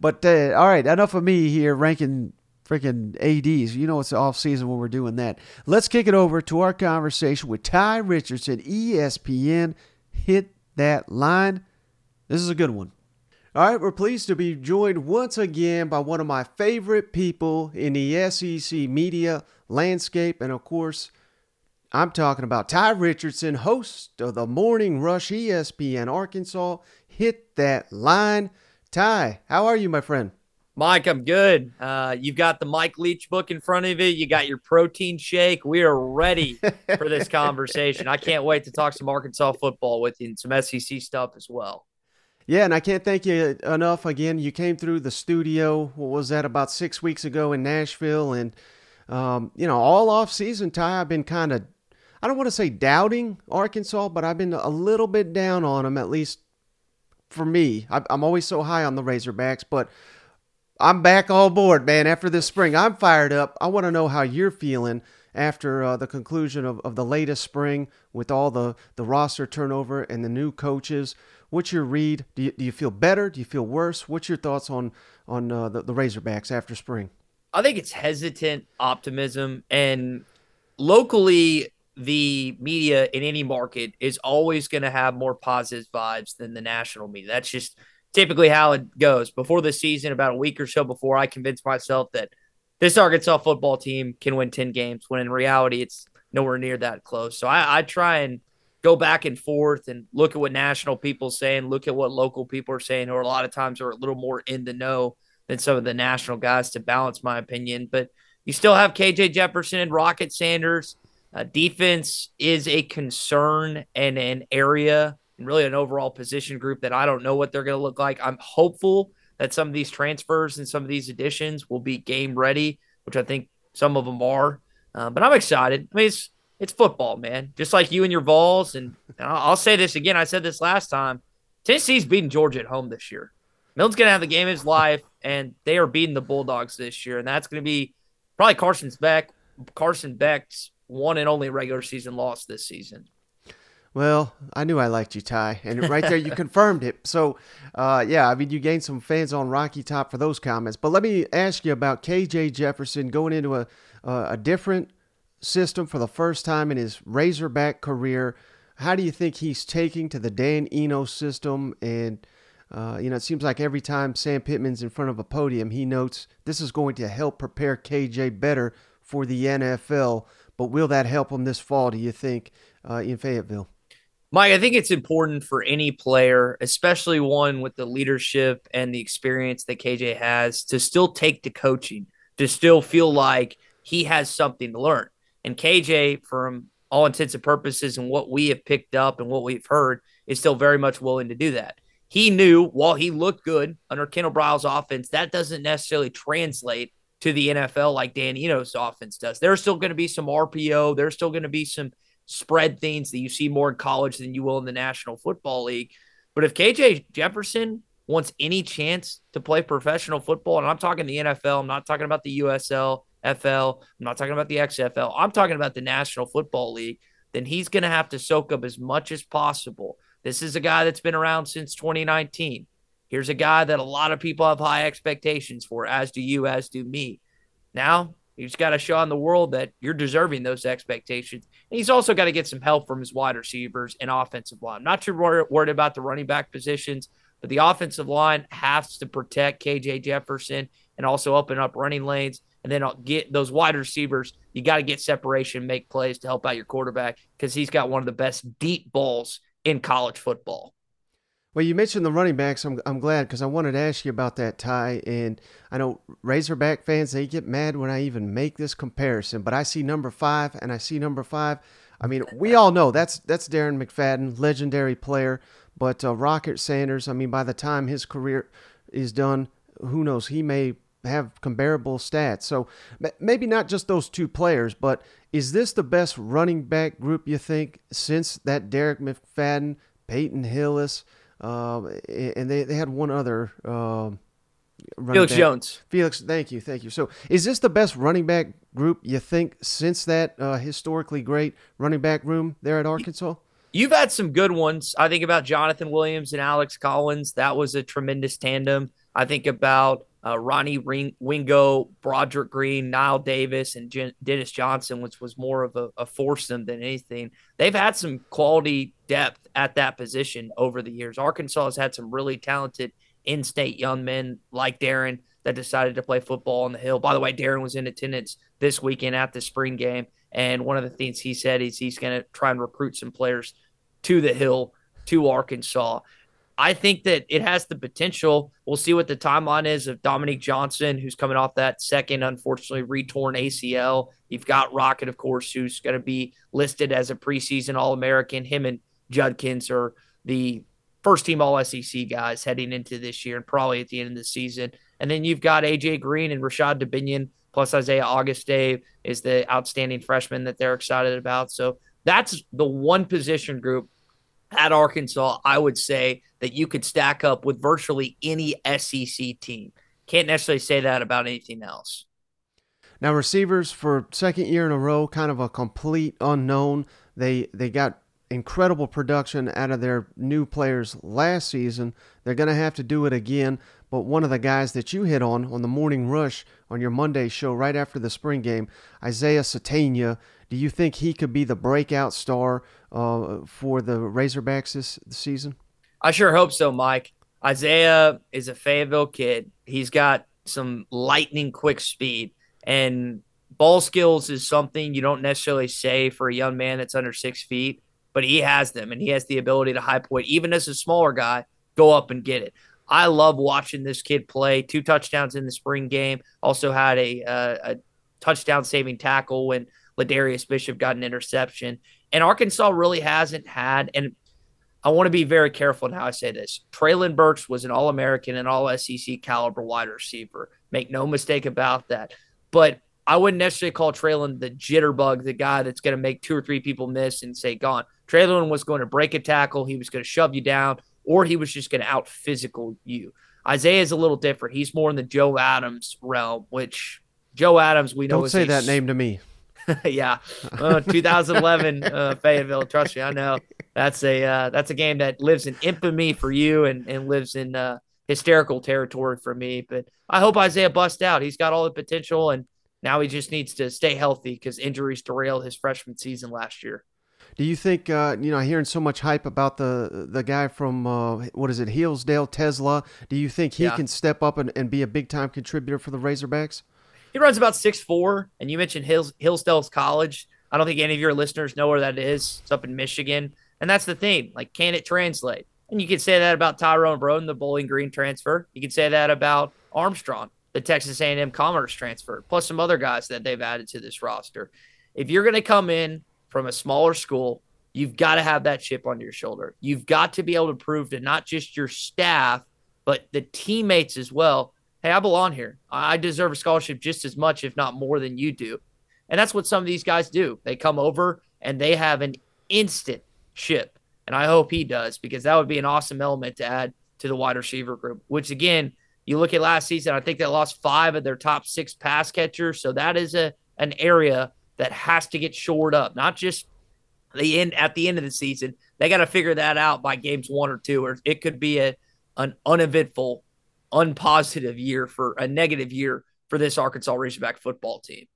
but uh, all right, enough of me here ranking freaking ads. You know it's off season when we're doing that. Let's kick it over to our conversation with Tye Richardson, ESPN. Hit that line. This is a good one. All right, we're pleased to be joined once again by one of my favorite people in the SEC media landscape, and of course I'm talking about Tye Richardson, host of the Morning Rush ESPN Arkansas. Hit that line. Tye, how are you, my friend? Mike, I'm good. Uh, you've got the Mike Leach book in front of you. You got your protein shake. We are ready for this conversation. I can't wait to talk some Arkansas football with you and some SEC stuff as well. Yeah, and I can't thank you enough. Again, you came through the studio. What was that? About six weeks ago in Nashville, and um, you know, all off season, Tye, I've been kind of I don't want to say doubting Arkansas, but I've been a little bit down on them, at least for me. I'm always so high on the Razorbacks, but I'm back all board, man. After this spring, I'm fired up. I want to know how you're feeling after uh, the conclusion of, of the latest spring with all the, the roster turnover and the new coaches. What's your read? Do you, do you feel better? Do you feel worse? What's your thoughts on on uh, the, the Razorbacks after spring? I think it's hesitant optimism. And locally, the media in any market is always going to have more positive vibes than the national media. That's just typically how it goes. Before the season, about a week or so before, I convinced myself that this Arkansas football team can win 10 games, when in reality, it's nowhere near that close. So I, I try and go back and forth and look at what national people saying, look at what local people are saying, or a lot of times are a little more in the know than some of the national guys to balance my opinion. But you still have KJ Jefferson, and Rocket Sanders uh, defense is a concern and an area and really an overall position group that I don't know what they're going to look like. I'm hopeful that some of these transfers and some of these additions will be game ready, which I think some of them are. Uh, but I'm excited. I mean, it's it's football, man. Just like you and your Vols, and, and I'll, say this again. I said this last time. Tennessee's beating Georgia at home this year. Milton's going to have the game of his life, and they are beating the Bulldogs this year, and that's going to be probably Carson's back. Carson Beck's one and only regular season loss this season. Well, I knew I liked you, Tye, and right there you confirmed it. So, uh, yeah, I mean, you gained some fans on Rocky Top for those comments. But let me ask you about KJ Jefferson going into a a different system for the first time in his Razorback career. How do you think he's taking to the Dan Enos system? And uh, you know, it seems like every time Sam Pittman's in front of a podium, he notes this is going to help prepare KJ better for the NFL. But will that help them this fall, do you think, uh, in Fayetteville? Mike, I think it's important for any player, especially one with the leadership and the experience that KJ has, to still take to coaching, to still feel like he has something to learn. And KJ, from all intents and purposes, and what we have picked up and what we've heard, is still very much willing to do that. He knew while he looked good under Kendal Briles' offense, that doesn't necessarily translate to the NFL like Dan Enos' offense does. There's still going to be some RPO. There's still going to be some spread things that you see more in college than you will in the National Football League. But if KJ Jefferson wants any chance to play professional football, and I'm talking the NFL, I'm not talking about the USL, FL, I'm not talking about the XFL, I'm talking about the National Football League, then he's going to have to soak up as much as possible. This is a guy that's been around since 2019. Here's a guy that a lot of people have high expectations for, as do you, as do me. Now, he's got to show on the world that you're deserving those expectations. And he's also got to get some help from his wide receivers and offensive line. Not too worried about the running back positions, but the offensive line has to protect KJ Jefferson and also open up running lanes. And then uh, get those wide receivers. You got to get separation, make plays to help out your quarterback because he's got one of the best deep balls in college football. Well, you mentioned the running backs. I'm, I'm glad because I wanted to ask you about that, Tye. And I know Razorback fans, they get mad when I even make this comparison, but I see number five and I see number five. I mean, we all know that's that's Darren McFadden, legendary player. But uh, Rocket Sanders, I mean, by the time his career is done, who knows? He may have comparable stats. So maybe not just those two players, but is this the best running back group you think since that Derek McFadden, Peyton Hillis? Um, and they, they had one other. Um, Felix back. Jones. Felix, thank you, thank you. So, is this the best running back group you think since that uh, historically great running back room there at Arkansas? You've had some good ones. I think about Jonathan Williams and Alex Collins. That was a tremendous tandem. I think about uh, Ronnie Ring- Wingo, Broderick Green, Knile Davis, and Jen- Dennis Johnson, which was more of a, a foursome than anything. They've had some quality depth at that position over the years. Arkansas has had some really talented in state young men like Darren that decided to play football on the Hill. By the way, Darren was in attendance this weekend at the spring game. And one of the things he said is he's going to try and recruit some players to the Hill, to Arkansas. I think that it has the potential. We'll see what the timeline is of Dominique Johnson, who's coming off that second, unfortunately, retorn ACL. You've got Rocket, of course, who's going to be listed as a preseason All American. Him and Judkins are the first team All SEC guys heading into this year and probably at the end of the season. And then you've got AJ Green and Rashod Dubinion, plus Isaiah Augustave is the outstanding freshman that they're excited about. So that's the one position group at Arkansas, I would say that you could stack up with virtually any SEC team. Can't necessarily say that about anything else. Now, receivers for second year in a row, kind of a complete unknown. They they got incredible production out of their new players last season. They're going to have to do it again. But one of the guys that you hit on on the morning rush on your Monday show right after the spring game, Isiah Sategna, do you think he could be the breakout star uh, for the Razorbacks this, this season? I sure hope so, Mike. Isiah is a Fayetteville kid. He's got some lightning quick speed, and ball skills is something you don't necessarily say for a young man that's under six feet but he has them and he has the ability to high point, even as a smaller guy, go up and get it. I love watching this kid play. Two touchdowns in the spring game. Also had a, uh, a touchdown saving tackle when Ladarius Bishop got an interception. And Arkansas really hasn't had, and I want to be very careful in how I say this. Treylon Burks was an All American and All SEC caliber wide receiver. Make no mistake about that. But I wouldn't necessarily call Treylon the jitterbug, the guy that's going to make two or three people miss and say gone. Treylon was going to break a tackle, he was going to shove you down, or he was just going to out physical you. Isiah is a little different. He's more in the Joe Adams realm, which Joe Adams we know. Don't say that name to me. yeah, uh, 2011 uh, Fayetteville. Trust me, I know that's a uh, that's a game that lives in infamy for you and and lives in uh, hysterical territory for me. But I hope Isiah busts out. He's got all the potential and now he just needs to stay healthy because injuries derailed his freshman season last year. Do you think uh, you know hearing so much hype about the the guy from uh, what is it Hillsdale TeSlaa? Do you think he yeah. can step up and, and be a big time contributor for the Razorbacks? He runs about six four, and you mentioned Hills, Hillsdale's College. I don't think any of your listeners know where that is. It's up in Michigan, and that's the thing. Like, can it translate? And you could say that about Tyrone Broden, the Bowling Green transfer. You could say that about Armstrong the Texas A&M Commerce transfer, plus some other guys that they've added to this roster. If you're going to come in from a smaller school, you've got to have that chip on your shoulder. You've got to be able to prove to not just your staff, but the teammates as well. Hey, I belong here. I deserve a scholarship just as much, if not more, than you do. And that's what some of these guys do. They come over and they have an instant chip. And I hope he does because that would be an awesome element to add to the wide receiver group, which again, you look at last season, I think they lost five of their top six pass catchers. So that is a an area that has to get shored up, not just the end at the end of the season. They got to figure that out by games one or two, or it could be a an uneventful, unpositive year for a negative year for this Arkansas Razorback football team.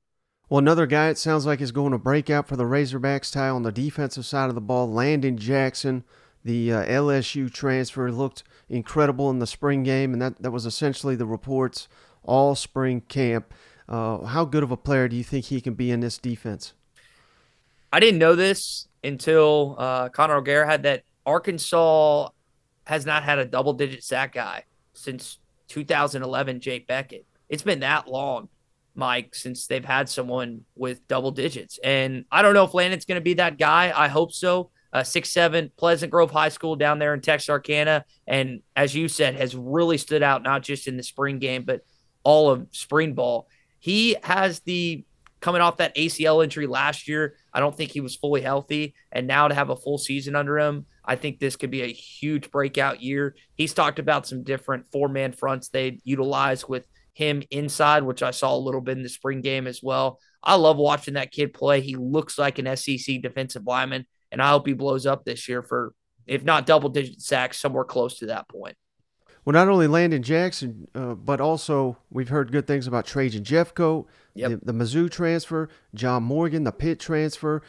Well, another guy it sounds like is going to break out for the Razorbacks Tye on the defensive side of the ball, Landon Jackson. The uh, LSU transfer looked incredible in the spring game, and that, that was essentially the reports all spring camp. Uh, how good of a player do you think he can be in this defense? I didn't know this until uh, Connor O'Gara had that Arkansas has not had a double digit sack guy since 2011, Jake Bequette. It's been that long, Mike, since they've had someone with double digits. And I don't know if Landon's going to be that guy. I hope so uh, six seven Pleasant Grove High School down there in Texarkana, and as you said, has really stood out not just in the spring game but all of spring ball. He has the coming off that ACL injury last year. I don't think he was fully healthy, and now to have a full season under him, I think this could be a huge breakout year. He's talked about some different four man fronts they utilize with him inside, which I saw a little bit in the spring game as well. I love watching that kid play. He looks like an SEC defensive lineman and I hope he blows up this year for, if not double digit sacks, somewhere close to that point. Well, not only Landon Jackson, uh, but also we've heard good things about Trajan Jeffcoat, Yep. the, the Mizzou transfer, John Morgan, the Pitt transfer.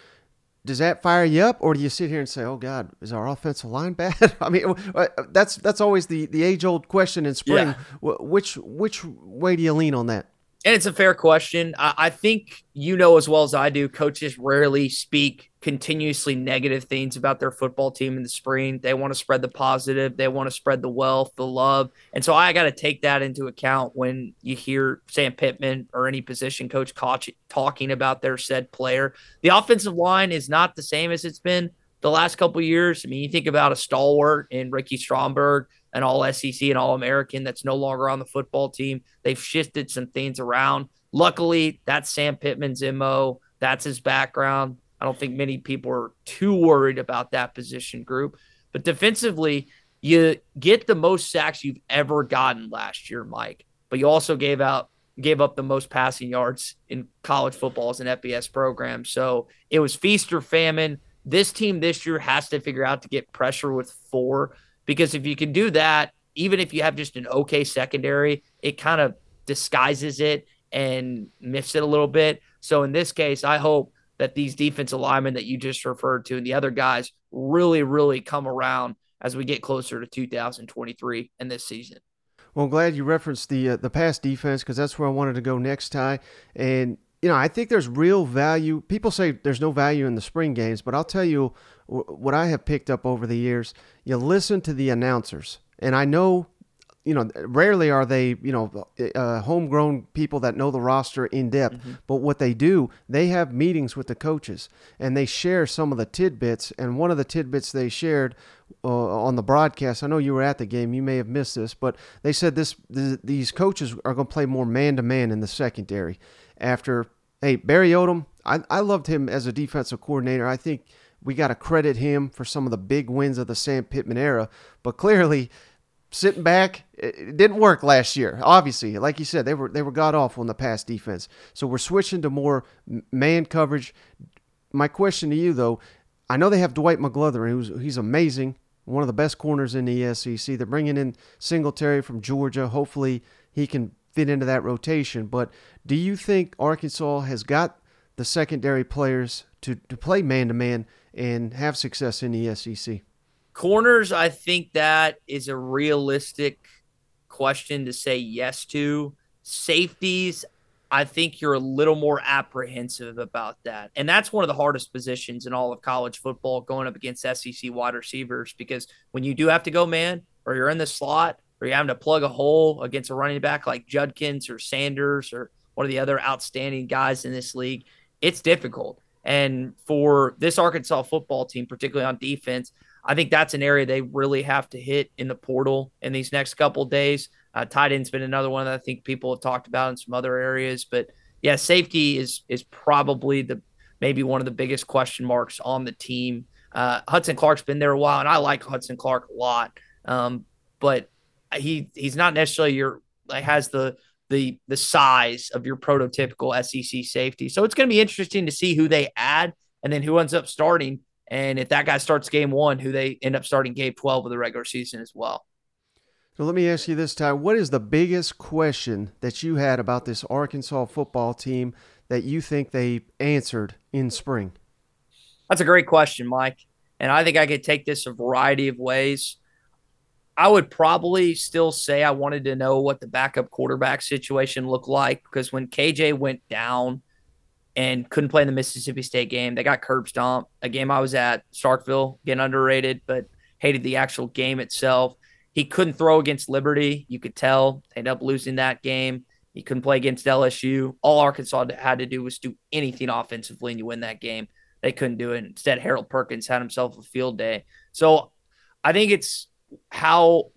Does that fire you up, or do you sit here and say, "Oh God, is our offensive line bad?" I mean, uh, that's that's always the, the age old question in spring. Yeah. Wh- Which which way do you lean on that? And it's a fair question. I, I think you know as well as I do, coaches rarely speak continuously negative things about their football team in the spring. They want to spread the positive, they want to spread the wealth, the love. And so I got to take that into account when you hear Sam Pittman or any position coach coach talking about their said player. The offensive line is not the same as it's been the last couple years. I mean, you think about a stalwart in Ricky Stromberg, an all SEC and all American that's no longer on the football team. They've shifted some things around. Luckily, that's Sam Pittman's MO. That's his background. I don't think many people are too worried about that position group. But defensively, you get the most sacks you've ever gotten last year, Mike. But you also gave out gave up the most passing yards in college football as an FBS program. So it was feast or famine. This team this year has to figure out to get pressure with four because if you can do that, even if you have just an okay secondary, it kind of disguises it and miffs it a little bit. So in this case, I hope that these defensive linemen that you just referred to and the other guys really, really come around as we get closer to 2023 and this season. Well, I'm glad you referenced the uh, the pass defense because that's where I wanted to go next, Tye. And you know, I think there's real value. People say there's no value in the spring games, but I'll tell you what I have picked up over the years. You listen to the announcers, and I know, you know, rarely are they, you know, uh, homegrown people that know the roster in depth. Mm-hmm. But what they do, they have meetings with the coaches, and they share some of the tidbits. And one of the tidbits they shared uh, on the broadcast. I know you were at the game. You may have missed this, but they said this: th- these coaches are going to play more man to man in the secondary. After hey Barry Odom, I, I loved him as a defensive coordinator. I think we got to credit him for some of the big wins of the Sam Pittman era. But clearly, sitting back, it, didn't work last year. Obviously, like you said, they were they were god awful in the pass defense. So we're switching to more man coverage. My question to you though. I know they have Dwight McGlothern, who's he's amazing, one of the best corners in the SEC. They're bringing in Singletary from Georgia. Hopefully, he can fit into that rotation. But do you think Arkansas has got the secondary players to, to play man to man and have success in the SEC? Corners, I think that is a realistic question to say yes to. Safeties, I think you're a little more apprehensive about that. And that's one of the hardest positions in all of college football going up against SEC wide receivers because when you do have to go man or you're in the slot or you're having to plug a hole against a running back like Judkins or Sanders or one of the other outstanding guys in this league, it's difficult. And for this Arkansas football team, particularly on defense, I think that's an area they really have to hit in the portal in these next couple days. Uh, tight end's been another one that I think people have talked about in some other areas, but yeah, safety is is probably the maybe one of the biggest question marks on the team. Uh, Hudson Clark's been there a while, and I like Hudson Clark a lot, um, but he he's not necessarily your like has the the the size of your prototypical SEC safety. So it's going to be interesting to see who they add and then who ends up starting. And if that guy starts game one, who they end up starting game 12 of the regular season as well. So let me ask you this, Tye. What is the biggest question that you had about this Arkansas football team that you think they answered in spring? That's a great question, Mike. And I think I could take this a variety of ways. I would probably still say I wanted to know what the backup quarterback situation looked like because when KJ went down and couldn't play in the Mississippi State game, they got curb stomped. A game I was at, Starkville, getting underrated, but hated the actual game itself. He couldn't throw against Liberty. You could tell. They ended up losing that game. He couldn't play against LSU. All Arkansas had to do was do anything offensively and you win that game. They couldn't do it. Instead, Harold Perkins had himself a field day. So I think it's how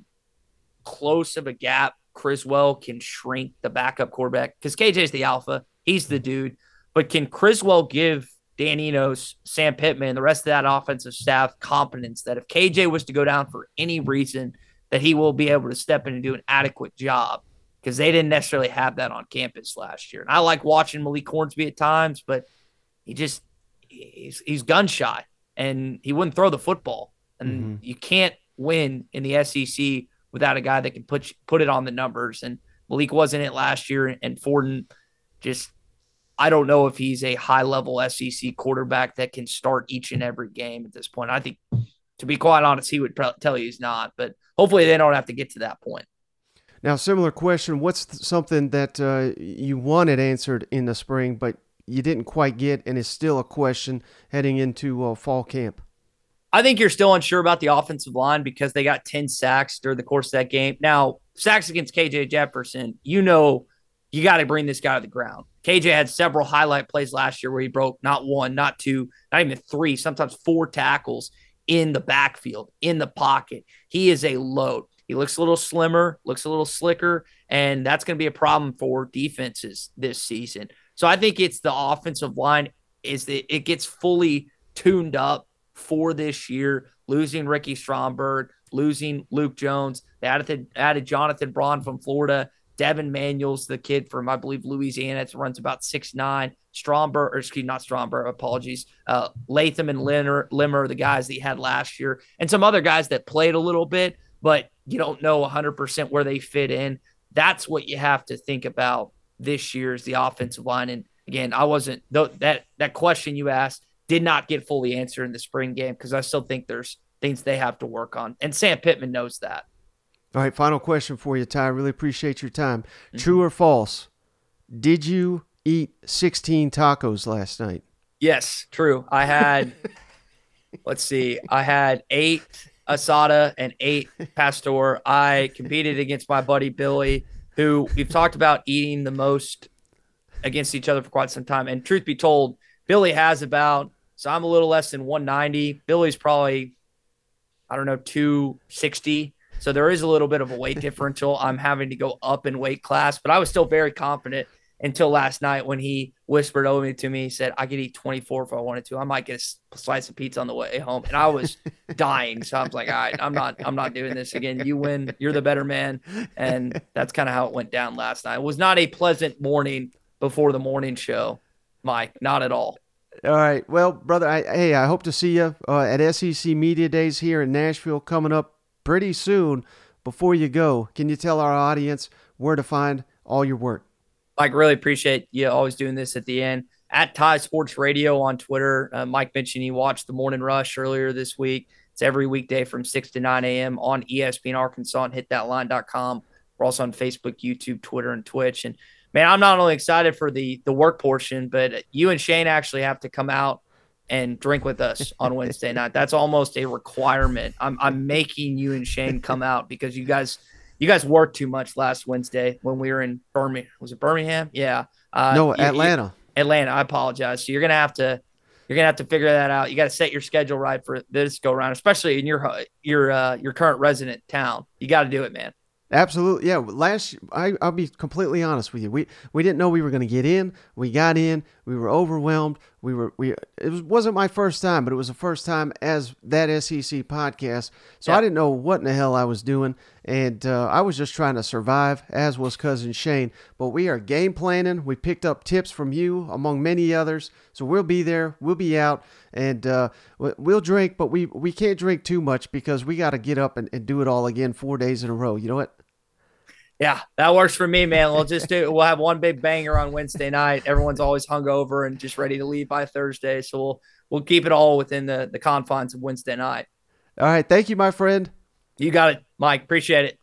close of a gap Criswell can shrink the backup quarterback because KJ's the alpha. He's the dude. But can Criswell give Dan Enos, Sam Pittman, the rest of that offensive staff confidence that if KJ was to go down for any reason, that he will be able to step in and do an adequate job? Because they didn't necessarily have that on campus last year. And I like watching Malik Hornsby at times, but he just he's, he's gun shy and he wouldn't throw the football. And mm-hmm. you can't win in the SEC without a guy that can put put it on the numbers. And Malik wasn't it last year, and Fortin just I don't know if he's a high level SEC quarterback that can start each and every game at this point. I think, to be quite honest, he would tell you he's not, but hopefully they don't have to get to that point. Now, similar question what's something that uh, you wanted answered in the spring, but you didn't quite get, and is still a question heading into uh, fall camp? I think you're still unsure about the offensive line because they got 10 sacks during the course of that game. Now, sacks against KJ Jefferson, you know, you got to bring this guy to the ground. KJ had several highlight plays last year where he broke not one, not two, not even three, sometimes four tackles in the backfield, in the pocket. He is a load. He looks a little slimmer, looks a little slicker, and that's going to be a problem for defenses this season. So I think it's the offensive line is that it gets fully tuned up for this year, losing Ricky Stromberg, losing Luke Jones. They added, added Jonathan Braun from Florida. Devin Manuel's the kid from, I believe, Louisiana. It runs about six nine. Stromberg, or excuse me, not Stromberg, apologies. Uh, Latham and Limmer, Limmer, the guys that he had last year, and some other guys that played a little bit, but you don't know 100% where they fit in. That's what you have to think about this year is the offensive line. And again, I wasn't that that question you asked did not get fully answered in the spring game because I still think there's things they have to work on, and Sam Pittman knows that. All right, final question for you, Tye. I really appreciate your time. Mm-hmm. True or false? Did you eat 16 tacos last night? Yes, true. I had, let's see, I had eight asada and eight pastor. I competed against my buddy Billy, who we've talked about eating the most against each other for quite some time. And truth be told, Billy has about, so I'm a little less than 190. Billy's probably, I don't know, 260. So there is a little bit of a weight differential. I'm having to go up in weight class, but I was still very confident until last night when he whispered over to me. He said, I could eat 24 if I wanted to. I might get a slice of pizza on the way home. And I was dying. So I was like, all right, I'm not, I'm not doing this again. You win. You're the better man. And that's kind of how it went down last night. It was not a pleasant morning before the morning show, Mike. Not at all. All right. Well, brother, I, hey, I hope to see you uh, at SEC Media Days here in Nashville coming up pretty soon. Before you go, can you tell our audience where to find all your work? Mike, really appreciate you always doing this at the end. At Tye Sports Radio on Twitter. Uh, Mike mentioned he watched the Morning Rush earlier this week. It's every weekday from 6 to 9 a.m. on ESPN Arkansas and hitthatline.com. We're also on Facebook, YouTube, Twitter, and Twitch. And man, I'm not only excited for the the work portion, but you and Shane actually have to come out and drink with us on Wednesday night. That's almost a requirement. I'm I'm making you and Shane come out because you guys you guys worked too much last Wednesday when we were in Birmingham. Was it Birmingham? Yeah. Uh, no, you, Atlanta. You, Atlanta. I apologize. So you're gonna have to you're gonna have to figure that out. You got to set your schedule right for this go around, especially in your your uh, your current resident town. You got to do it, man. Absolutely, yeah. Last, I, I'll be completely honest with you. We we didn't know we were going to get in. We got in. We were overwhelmed. We were we. It was, wasn't my first time, but it was the first time as that SEC podcast. So yeah. I didn't know what in the hell I was doing, and uh, I was just trying to survive. As was cousin Shane. But we are game planning. We picked up tips from you, among many others. So we'll be there. We'll be out, and uh, we'll drink, but we we can't drink too much because we got to get up and, and do it all again four days in a row. You know what? Yeah, that works for me, man. We'll just do. We'll have one big banger on Wednesday night. Everyone's always hungover and just ready to leave by Thursday, so we'll we'll keep it all within the the confines of Wednesday night. All right, thank you, my friend. You got it, Mike. Appreciate it.